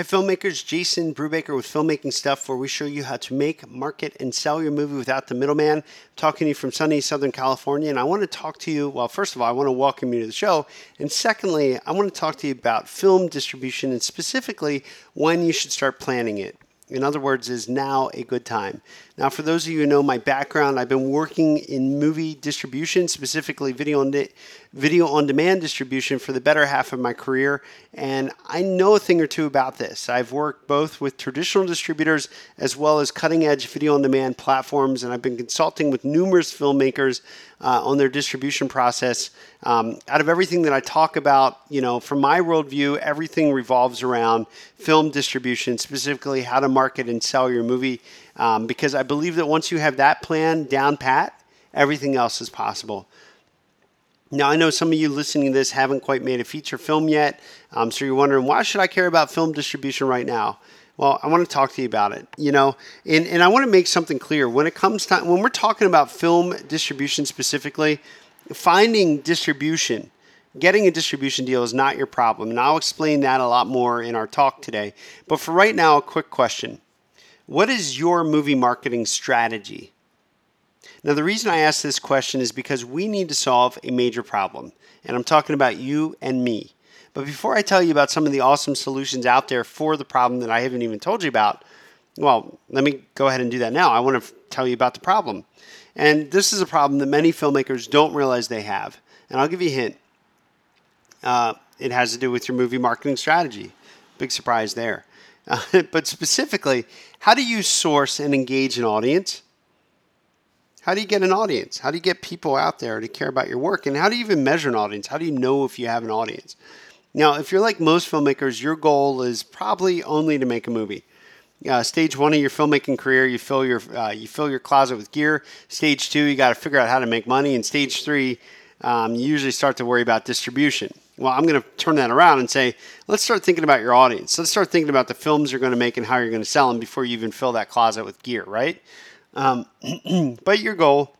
Hi, filmmakers. Jason Brubaker with Filmmaking Stuff, where we show you how to make, market, and sell your movie without the middleman. I'm talking to you from sunny Southern California, and I want to talk to you. Well, first of all, I want to welcome you to the show. And secondly, I want to talk to you about film distribution and specifically when you should start planning it. In other words, is now a good time? Now, for those of you who know my background, I've been working in movie distribution, specifically video on, de- video on demand distribution, for the better half of my career, and I know a thing or two about this. I've worked both with traditional distributors as well as cutting edge video on demand platforms, and I've been consulting with numerous filmmakers uh, on their distribution process. Um, out of everything that I talk about, you know, from my worldview, everything revolves around film distribution, specifically how to market and sell your movie. Um, because I believe that once you have that plan down pat, everything else is possible. Now, I know some of you listening to this haven't quite made a feature film yet, um, so you're wondering why should I care about film distribution right now? Well, I want to talk to you about it. You know, and, and I want to make something clear. When it comes time, when we're talking about film distribution specifically, finding distribution, getting a distribution deal is not your problem. And I'll explain that a lot more in our talk today. But for right now, a quick question What is your movie marketing strategy? Now, the reason I ask this question is because we need to solve a major problem. And I'm talking about you and me. But before I tell you about some of the awesome solutions out there for the problem that I haven't even told you about, well, let me go ahead and do that now. I want to tell you about the problem. And this is a problem that many filmmakers don't realize they have. And I'll give you a hint. Uh, it has to do with your movie marketing strategy. Big surprise there. Uh, but specifically, how do you source and engage an audience? How do you get an audience? How do you get people out there to care about your work? And how do you even measure an audience? How do you know if you have an audience? Now, if you're like most filmmakers, your goal is probably only to make a movie. Uh, stage one of your filmmaking career, you fill your uh, you fill your closet with gear. Stage two, you got to figure out how to make money. And stage three, um, you usually start to worry about distribution. Well, I'm going to turn that around and say, let's start thinking about your audience. Let's start thinking about the films you're going to make and how you're going to sell them before you even fill that closet with gear, right? Um, but your goal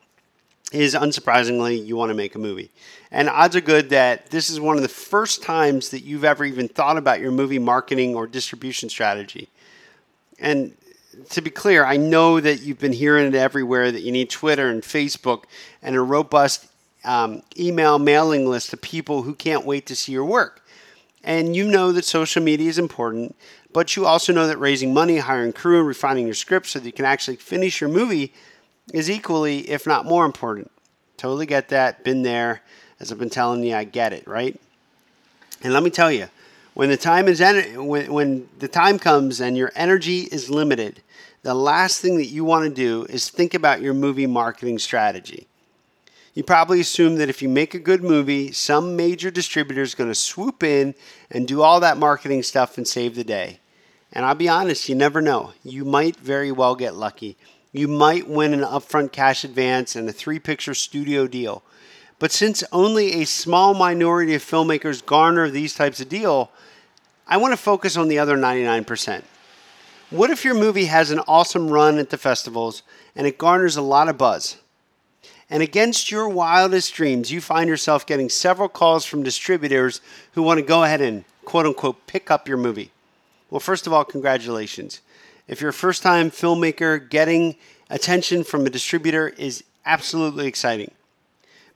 is unsurprisingly you want to make a movie. And odds are good that this is one of the first times that you've ever even thought about your movie marketing or distribution strategy. And to be clear, I know that you've been hearing it everywhere that you need Twitter and Facebook and a robust um, email mailing list of people who can't wait to see your work. And you know that social media is important, but you also know that raising money, hiring crew, and refining your script so that you can actually finish your movie is equally, if not more important. Totally get that. Been there. As I've been telling you, I get it, right? And let me tell you, when the time is en- when, when the time comes and your energy is limited, the last thing that you want to do is think about your movie marketing strategy. You probably assume that if you make a good movie, some major distributor is going to swoop in and do all that marketing stuff and save the day. And I'll be honest, you never know. You might very well get lucky. You might win an upfront cash advance and a three picture studio deal. But since only a small minority of filmmakers garner these types of deal, I want to focus on the other 99%. What if your movie has an awesome run at the festivals and it garners a lot of buzz? And against your wildest dreams, you find yourself getting several calls from distributors who want to go ahead and quote unquote pick up your movie. Well, first of all, congratulations. If you're a first time filmmaker, getting attention from a distributor is absolutely exciting.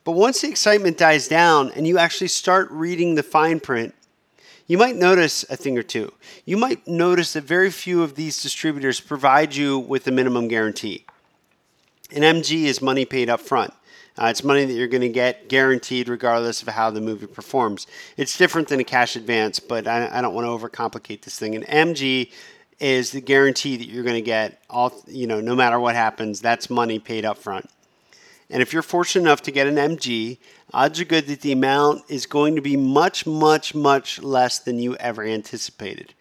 But once the excitement dies down and you actually start reading the fine print, you might notice a thing or two. You might notice that very few of these distributors provide you with a minimum guarantee. An MG is money paid up front. Uh, it's money that you're going to get guaranteed regardless of how the movie performs. It's different than a cash advance, but I, I don't want to overcomplicate this thing. An MG is the guarantee that you're going to get all you know no matter what happens that's money paid up front and if you're fortunate enough to get an mg odds are good that the amount is going to be much much much less than you ever anticipated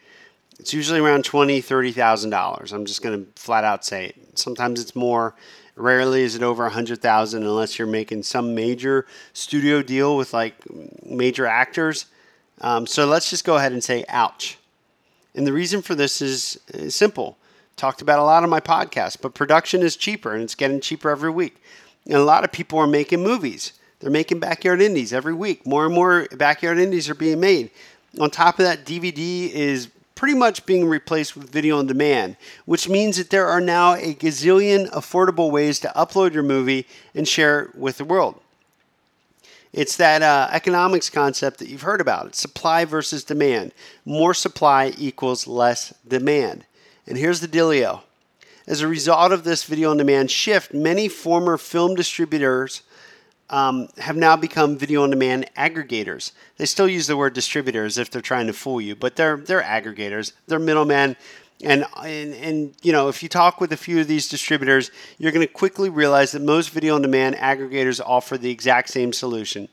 it's usually around twenty thirty thousand dollars i'm just going to flat out say it sometimes it's more rarely is it over a hundred thousand unless you're making some major studio deal with like major actors um, so let's just go ahead and say ouch and the reason for this is, is simple. Talked about a lot on my podcast, but production is cheaper and it's getting cheaper every week. And a lot of people are making movies. They're making backyard indies every week. More and more backyard indies are being made. On top of that, DVD is pretty much being replaced with video on demand, which means that there are now a gazillion affordable ways to upload your movie and share it with the world. It's that uh, economics concept that you've heard about. It's supply versus demand. More supply equals less demand. And here's the dealio. As a result of this video on demand shift, many former film distributors um, have now become video on demand aggregators. They still use the word distributors if they're trying to fool you, but they're they're aggregators. They're middlemen. And, and, and you know if you talk with a few of these distributors, you're going to quickly realize that most video on demand aggregators offer the exact same solution.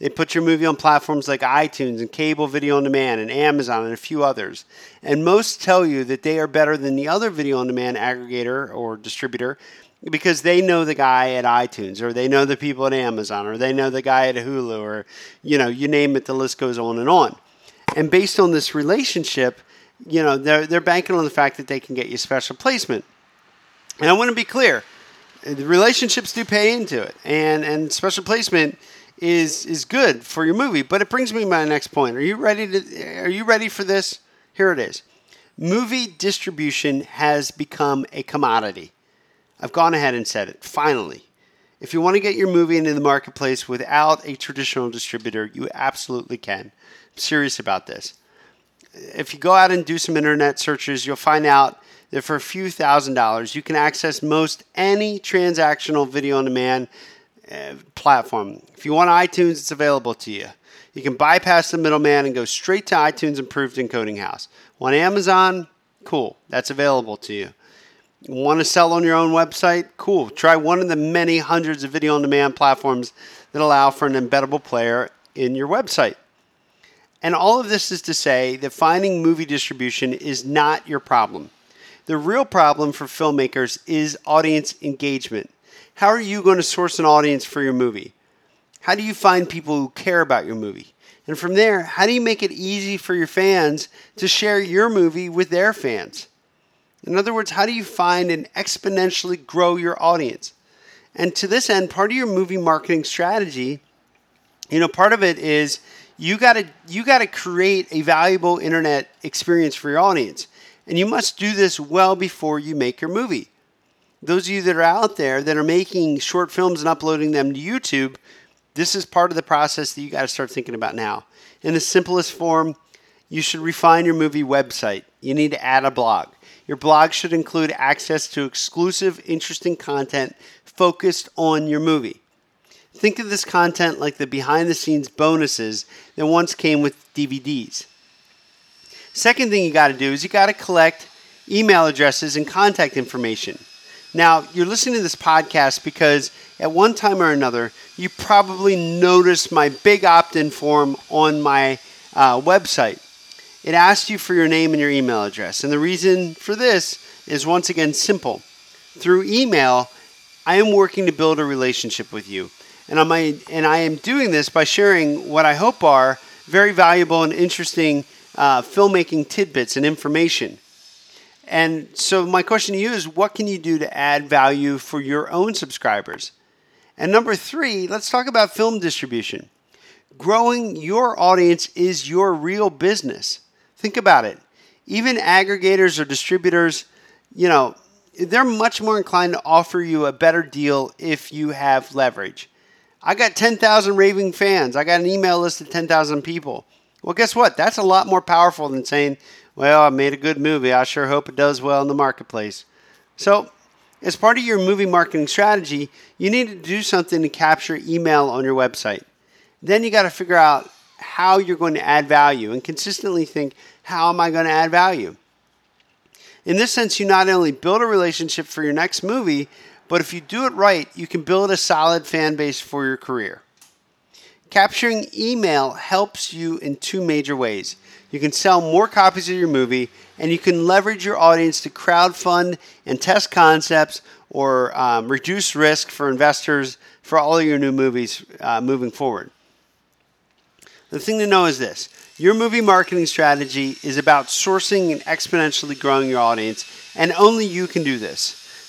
They put your movie on platforms like iTunes and cable video on demand and Amazon and a few others. And most tell you that they are better than the other video on demand aggregator or distributor because they know the guy at iTunes or they know the people at Amazon or they know the guy at Hulu or you know you name it the list goes on and on. And based on this relationship, you know they're they're banking on the fact that they can get you special placement. And I want to be clear, the relationships do pay into it, and and special placement is is good for your movie. But it brings me my next point. Are you ready to? Are you ready for this? Here it is. Movie distribution has become a commodity. I've gone ahead and said it. Finally. If you want to get your movie into the marketplace without a traditional distributor, you absolutely can. I'm serious about this. If you go out and do some internet searches, you'll find out that for a few thousand dollars, you can access most any transactional video on demand Uh, platform. If you want iTunes, it's available to you. You can bypass the middleman and go straight to iTunes Approved Encoding House. Want Amazon? Cool, that's available to you. Want to sell on your own website? Cool. Try one of the many hundreds of video on demand platforms that allow for an embeddable player in your website. And all of this is to say that finding movie distribution is not your problem. The real problem for filmmakers is audience engagement. How are you going to source an audience for your movie? How do you find people who care about your movie? And from there, how do you make it easy for your fans to share your movie with their fans? In other words, how do you find and exponentially grow your audience? And to this end, part of your movie marketing strategy, you know, part of it is you got to you got to create a valuable internet experience for your audience. And you must do this well before you make your movie. Those of you that are out there that are making short films and uploading them to YouTube, this is part of the process that you got to start thinking about now. In the simplest form, you should refine your movie website. You need to add a blog. Your blog should include access to exclusive, interesting content focused on your movie. Think of this content like the behind the scenes bonuses that once came with DVDs. Second thing you got to do is you got to collect email addresses and contact information. Now, you're listening to this podcast because at one time or another, you probably noticed my big opt in form on my uh, website it asks you for your name and your email address. And the reason for this is once again simple. Through email, I am working to build a relationship with you. And, I'm, and I am doing this by sharing what I hope are very valuable and interesting uh, filmmaking tidbits and information. And so, my question to you is what can you do to add value for your own subscribers? And number three, let's talk about film distribution. Growing your audience is your real business. Think about it. Even aggregators or distributors, you know, they're much more inclined to offer you a better deal if you have leverage. I got 10,000 raving fans. I got an email list of 10,000 people. Well, guess what? That's a lot more powerful than saying, well, I made a good movie. I sure hope it does well in the marketplace. So, as part of your movie marketing strategy, you need to do something to capture email on your website. Then you got to figure out how you're going to add value and consistently think, how am I going to add value? In this sense, you not only build a relationship for your next movie, but if you do it right, you can build a solid fan base for your career. Capturing email helps you in two major ways. You can sell more copies of your movie, and you can leverage your audience to crowdfund and test concepts or um, reduce risk for investors for all your new movies uh, moving forward. The thing to know is this your movie marketing strategy is about sourcing and exponentially growing your audience, and only you can do this.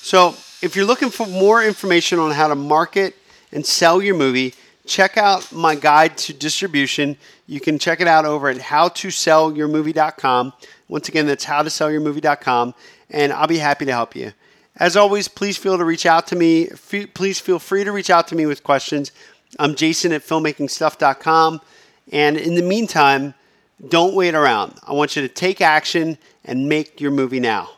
So, if you're looking for more information on how to market and sell your movie, check out my guide to distribution. You can check it out over at howtosellyourmovie.com. Once again, that's howtosellyourmovie.com, and I'll be happy to help you. As always, please feel to reach out to me. Please feel free to reach out to me with questions. I'm Jason at filmmakingstuff.com. And in the meantime, don't wait around. I want you to take action and make your movie now.